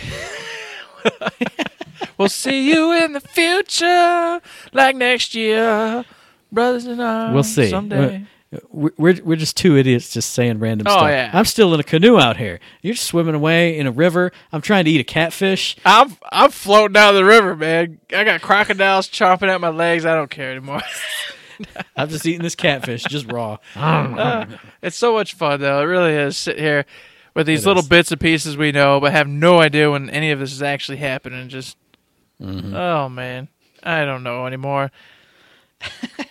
<laughs> we'll see you in the future, like next year, brothers in arms. We'll see. someday. We're we're we're just two idiots just saying random Oh, stuff. yeah. I'm still in a canoe out here. You're just swimming away in a river. I'm trying to eat a catfish. I'm I'm floating down the river, man. I got crocodiles chomping at my legs. I don't care anymore. <laughs> I'm just eating this catfish, just raw. <laughs> It's so much fun, though. It really is. Sit here with these It little is. bits and pieces we know, but have no idea when any of this is actually happening. Just, Mm-hmm. oh man, I don't know anymore.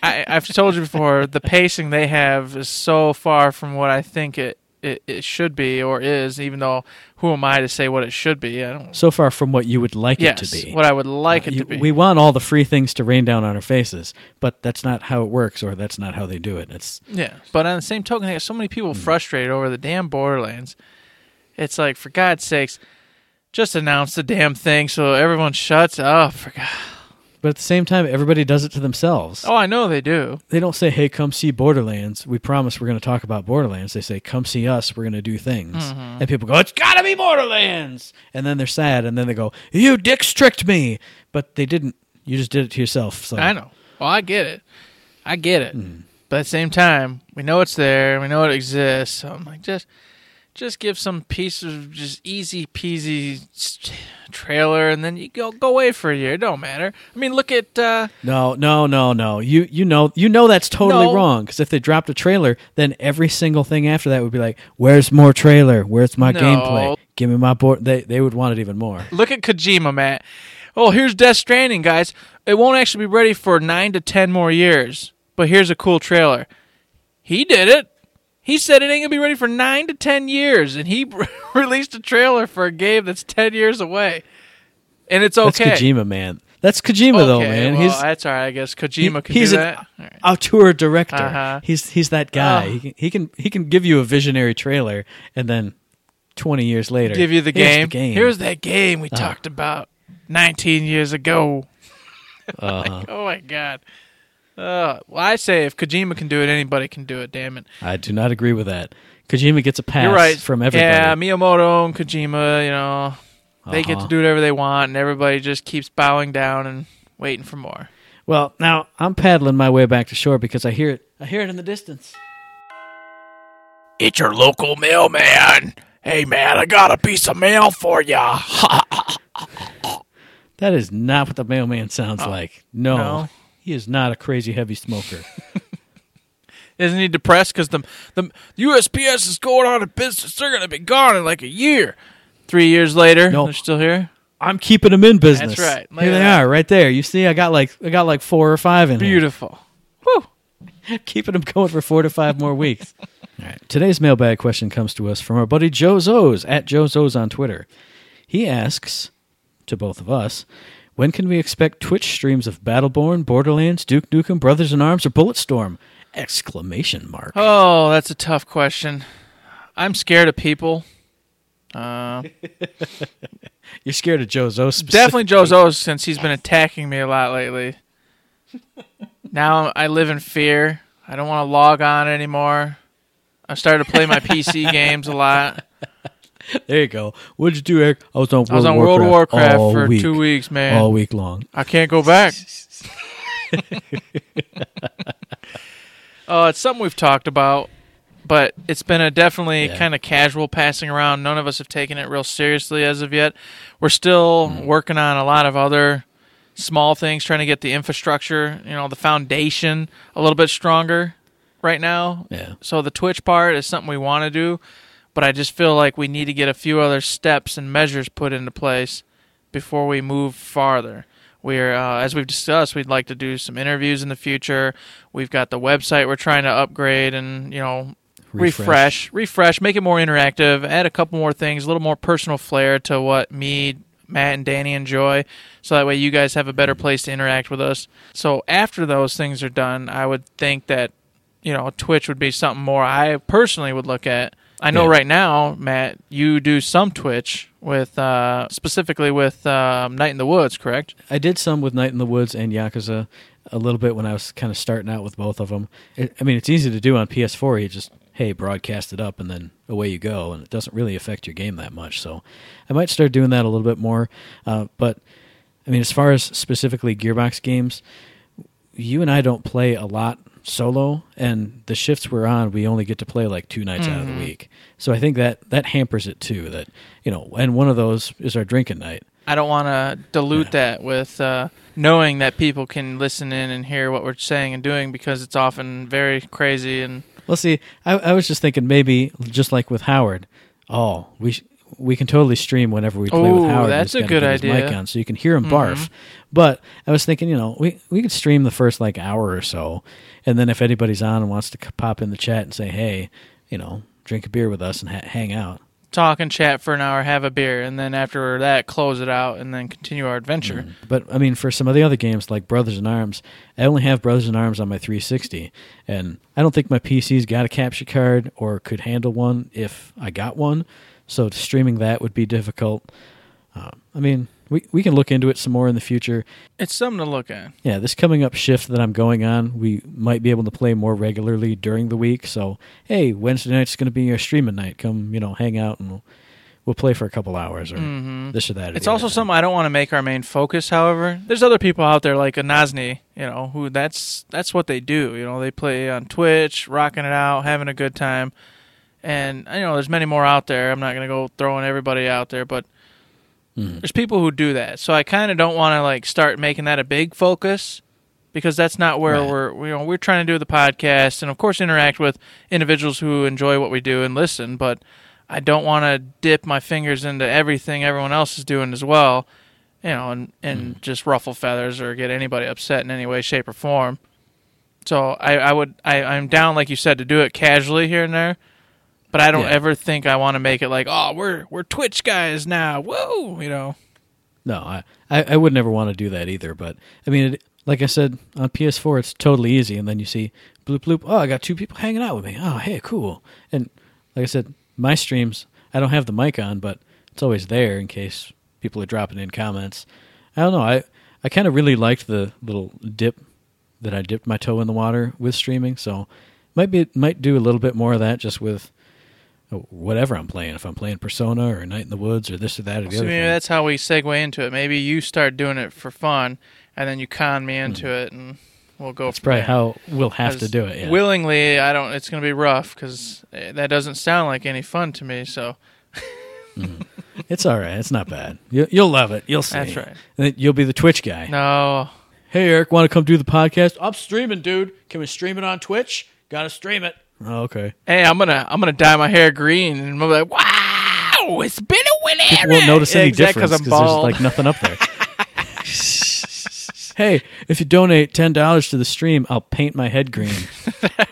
I, I've told you before, the pacing they have is so far from what I think it, it, it should be or is. Even though, who am I to say what it should be? I don't. So far from what you would like Yes, it to be. what I would like it You- to be. We want all the free things to rain down on our faces, but that's not how it works, or that's not how they do it. It's Yeah, but on the same token, they have so many Hmm. people frustrated over the damn Borderlands. It's like, for God's sakes, just announce the damn thing so everyone shuts up. For God. But at the same time, everybody does it to themselves. Oh, I know they do. They don't say, "Hey, come see Borderlands." We promise we're going to talk about Borderlands. They say, "Come see us. We're going to do things." Mm-hmm. And people go, "It's got to be Borderlands," and then they're sad, and then they go, "You dicks tricked me," but they didn't. You just did it to yourself. So I know. Well, I get it. I get it. Hmm. But at the same time, we know it's there. We know it exists. So I'm like, just, just give some piece of just easy peasy trailer, and then you go go away for a year. It don't matter. I mean, look at. uh No, no, no, no. You you know you know that's totally No. wrong. Because if they dropped a trailer, then every single thing after that would be like, "Where's more trailer? Where's my No. gameplay? Give me my board." They they would want it even more. Look at Kojima, Matt. Oh, here's Death Stranding, guys. It won't actually be ready for nine to ten more years. But here's a cool trailer. He did it. He said it ain't gonna be ready for nine to ten years, and he <laughs> released a trailer for a game that's ten years away. And it's okay. That's Kojima, man. That's Kojima, though, man. well, he's that's all right. I guess he- Kojima can he's do an that. All right. auteur director. Uh-huh. He's he's that guy. Oh. He, can, he can he can give you a visionary trailer, and then twenty years later, Give you the game. the game. Here's that game Uh-huh. we talked about nineteen years ago. <laughs> Uh-huh. Oh my god. Uh, well, I say if Kojima can do it, anybody can do it. Damn it. I do not agree with that. Kojima gets a pass You're right. from everybody. Yeah, Miyamoto and Kojima, you know, they get Uh-huh. to do whatever they want, and everybody just keeps bowing down and waiting for more. Well, now I'm paddling my way back to shore because I hear it. I hear it in the distance. It's your local mailman. Hey, man, I got a piece of mail for ya. <laughs> That is not what the mailman sounds like. No, Oh. no? He is not a crazy heavy smoker. <laughs> Isn't he depressed because the the USPS is going out of business? They're gonna be gone in like a year. Three years later, No. they're still here. I'm keeping them in business. That's right. Look Here they that. are, right there. You see, I got like I got like four or five in Beautiful. Here, <laughs> keeping them going for four to five more weeks. <laughs> All right. Today's mailbag question comes to us from our buddy Joe Zoes at Joe Zoes on Twitter. He asks to both of us, when can we expect Twitch streams of Battleborn, Borderlands, Duke Nukem, Brothers in Arms, or Bulletstorm? Exclamation mark. Oh, that's a tough question. I'm scared of people. Uh, <laughs> You're scared of Joe definitely Joe since he's been attacking me a lot lately. now I live in fear. I don't want to log on anymore. I started to play my PC <laughs> games a lot. <laughs> There you go. What'd you do, Eric? I was on World, I was on World of Warcraft, Warcraft all for week, two weeks, man. all week long. I can't go back. <laughs> <laughs> uh, it's something we've talked about, but it's been a definitely Yeah. kind of casual passing around. None of us have taken it real seriously as of yet. We're still Mm. working on a lot of other small things, trying to get the infrastructure, you know, the foundation a little bit stronger right now. Yeah. So the Twitch part is something we want to do, but I just feel like we need to get a few other steps and measures put into place before we move farther. We're, uh, as we've discussed, we'd like to do some interviews in the future. We've got the website we're trying to upgrade and you know Refresh. refresh, refresh, make it more interactive, add a couple more things, a little more personal flair to what me, Matt, and Danny enjoy, so that way you guys have a better place to interact with us. So after those things are done, I would think that you know Twitch would be something more I personally would look at. I know Yeah. right now, Matt, you do some Twitch with uh, specifically with um, Night in the Woods, correct? I did some with Night in the Woods and Yakuza a little bit when I was kind of starting out with both of them. It, I mean, it's easy to do on PS4. You just hey broadcast it up and then away you go, and it doesn't really affect your game that much. So I might start doing that a little bit more. Uh, but I mean, as far as specifically Gearbox games, you and I don't play a lot solo, and the shifts we're on, we only get to play like two nights out of the week. So I think that that hampers it too. That you know, and one of those is our drinking night. I don't want to dilute that with uh, knowing that people can listen in and hear what we're saying and doing because it's often very crazy and Well, see, I, I was just thinking maybe just like with Howard. Oh, we sh- we can totally stream whenever we play Ooh, with Howard. Oh, that's a good his mic idea. on, so you can hear him mm-hmm. barf. But I was thinking, you know, we we could stream the first like hour or so, and then if anybody's on and wants to pop in the chat and say, hey, you know, drink a beer with us and ha- hang out. talk and chat for an hour, have a beer, and then after that, close it out and then continue our adventure. Mm-hmm. But I mean, for some of the other games like Brothers in Arms, I only have Brothers in Arms on my 360, and I don't think my PC's got a capture card or could handle one if I got one. So streaming that would be difficult. Uh, I mean, we we can look into it some more in the future. It's something to look at. Yeah, this coming up shift that I'm going on, we might be able to play more regularly during the week. So hey, Wednesday night's going to be your streaming night. Come, you know, hang out and we'll, we'll play for a couple hours or mm-hmm. this or that. or. It's also thing. something I don't want to make our main focus. However, there's other people out there like a Nazni, you know, who that's that's what they do. You know, they play on Twitch, rocking it out, having a good time. And I know there's many more out there. I'm not gonna go throwing everybody out there, but Hmm. there's people who do that. So I kind of don't want to like start making that a big focus because that's not where Right. we're you know we're trying to do the podcast and of course interact with individuals who enjoy what we do and listen, but I don't want to dip my fingers into everything everyone else is doing as well, you know, and and just ruffle feathers or get anybody upset in any way, shape, or form. So I, I would I, I'm down like you said to do it casually here and there, but I don't Yeah. ever think I want to make it like oh we're we're Twitch guys now, whoa, you know. No, I, I, I would never want to do that either. But I mean, it, like I said on PS4, it's totally easy. And then you see bloop bloop. Oh, I got two people hanging out with me. Oh, hey, cool. And like I said, my streams, I don't have the mic on, but it's always there in case people are dropping in comments. I don't know. I I kind of really liked the little dip that I dipped my toe in the water with streaming. So might be might do a little bit more of that just with whatever I'm playing. If I'm playing Persona or Night in the Woods or this or that or the So other maybe thing. that's how we segue into it. Maybe you start doing it for fun, and then you con me into hmm. it, and we'll go. That's from probably there. how we'll have to do it. Yeah. Willingly, I don't. It's going to be rough because eh, that doesn't sound like any fun to me. So mm. It's all right. It's not bad. You, you'll love it. You'll see. That's right. You'll be the Twitch guy. no, Hey, Eric, want to come do the podcast? I'm streaming, dude. Can we stream it on Twitch? Got to stream it. Oh, okay. hey, I'm gonna I'm gonna dye my hair green, and I'm like, wow, it's been a winner. People won't notice any exactly, difference I'm because there's like nothing up there. <laughs> hey, if you donate ten dollars to the stream, I'll paint my head green.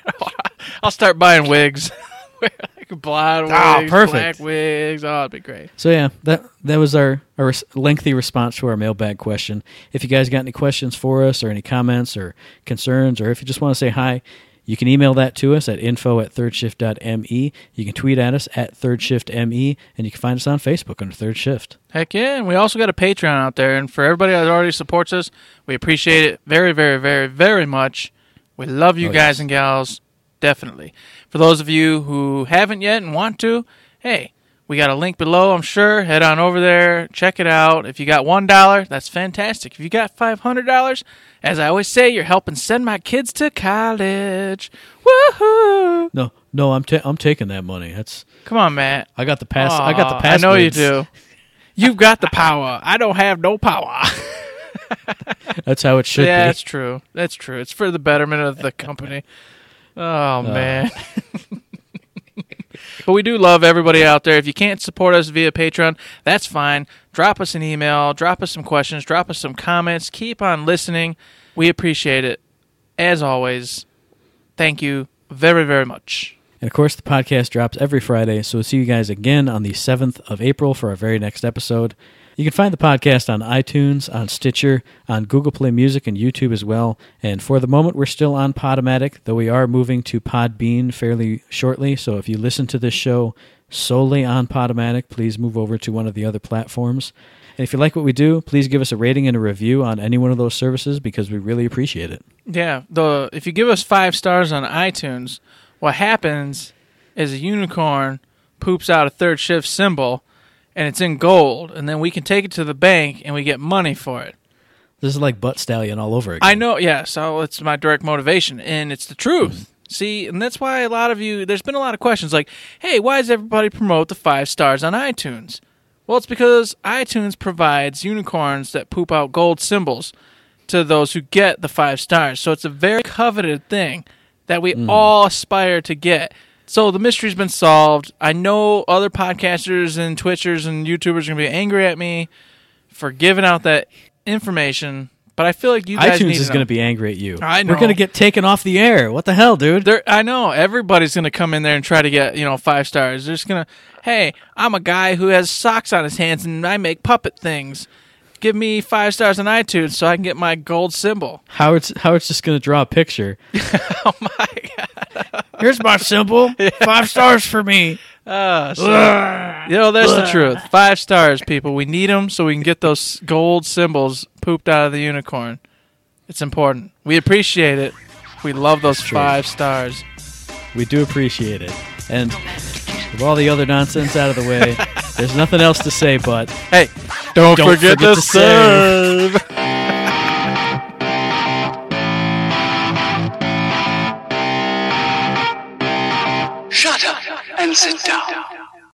<laughs> I'll start buying wigs. <laughs> like blonde Oh, wigs, perfect. black wigs. Oh, it'd be great. So yeah, that that was our, our lengthy response to our mailbag question. If you guys got any questions for us, or any comments, or concerns, or if you just want to say hi, you can email that to us at info at thirdshift.me. You can tweet at us at thirdshiftme, and you can find us on Facebook under Third Shift. Heck yeah, and we also got a Patreon out there, and for everybody that already supports us, we appreciate it very, very, very, very much. We love you Oh, guys yes. and gals, definitely. For those of you who haven't yet and want to, hey, We got a link below, I'm sure. Head on over there, check it out. If you got $1, that's fantastic. If you got $500, as I always say, you're helping send my kids to college. Woohoo! No, no, I'm ta- I'm taking that money. That's Come on, Matt. I got the pass. I got the pass. I know you do. You've got the power. I don't have no power. <laughs> That's how it should yeah, be. that's true. That's true. It's for the betterment of the company. <laughs> Oh uh, man. <laughs> but we do love everybody out there. If you can't support us via Patreon, that's fine. Drop us an email, drop us some questions, drop us some comments. Keep on listening. We appreciate it. As always, thank you very, very much. And of course, the podcast drops every Friday, so we'll see you guys again on the 7th of April for our very next episode. You can find the podcast on iTunes, on Stitcher, on Google Play Music, and YouTube as well. And for the moment, we're still on Podomatic, though we are moving to Podbean fairly shortly. So if you listen to this show solely on Podomatic, please move over to one of the other platforms. And if you like what we do, please give us a rating and a review on any one of those services because we really appreciate it. Yeah, the if you give us five stars on iTunes, what happens is a unicorn poops out a third shift symbol, and it's in gold, and then we can take it to the bank and we get money for it. This is like Butt Stallion all over again. I know, yeah. So it's my direct motivation, and it's the truth. Mm-hmm. See, and that's why a lot of you. There's been a lot of questions like, "Hey, why does everybody promote the five stars on iTunes?" Well, it's because iTunes provides unicorns that poop out gold symbols to those who get the five stars. So it's a very coveted thing that we mm-hmm. all aspire to get. So the mystery's been solved. I know other podcasters and Twitchers and YouTubers are gonna be angry at me for giving out that information, but I feel like you guys iTunes is going to be angry at you. I know. We're going to get taken off the air. What the hell, dude? There, I know everybody's gonna come in there and try to get you know five stars. They're just gonna, hey, I'm a guy who has socks on his hands and I make puppet things. Give me five stars on iTunes so I can get my gold symbol. Howard's Howard's just going to draw a picture. <laughs> Oh my god! Here's my symbol. <laughs> Five stars for me. Uh, so- you know that's the truth. Five stars, people. We need them so we can get those gold symbols pooped out of the unicorn. It's important. We appreciate it. We love those five stars. We do appreciate it. And with all the other nonsense out of the way, <laughs> there's nothing else to say but Hey, don't, Don't forget, forget to to serve. serve. Sit down.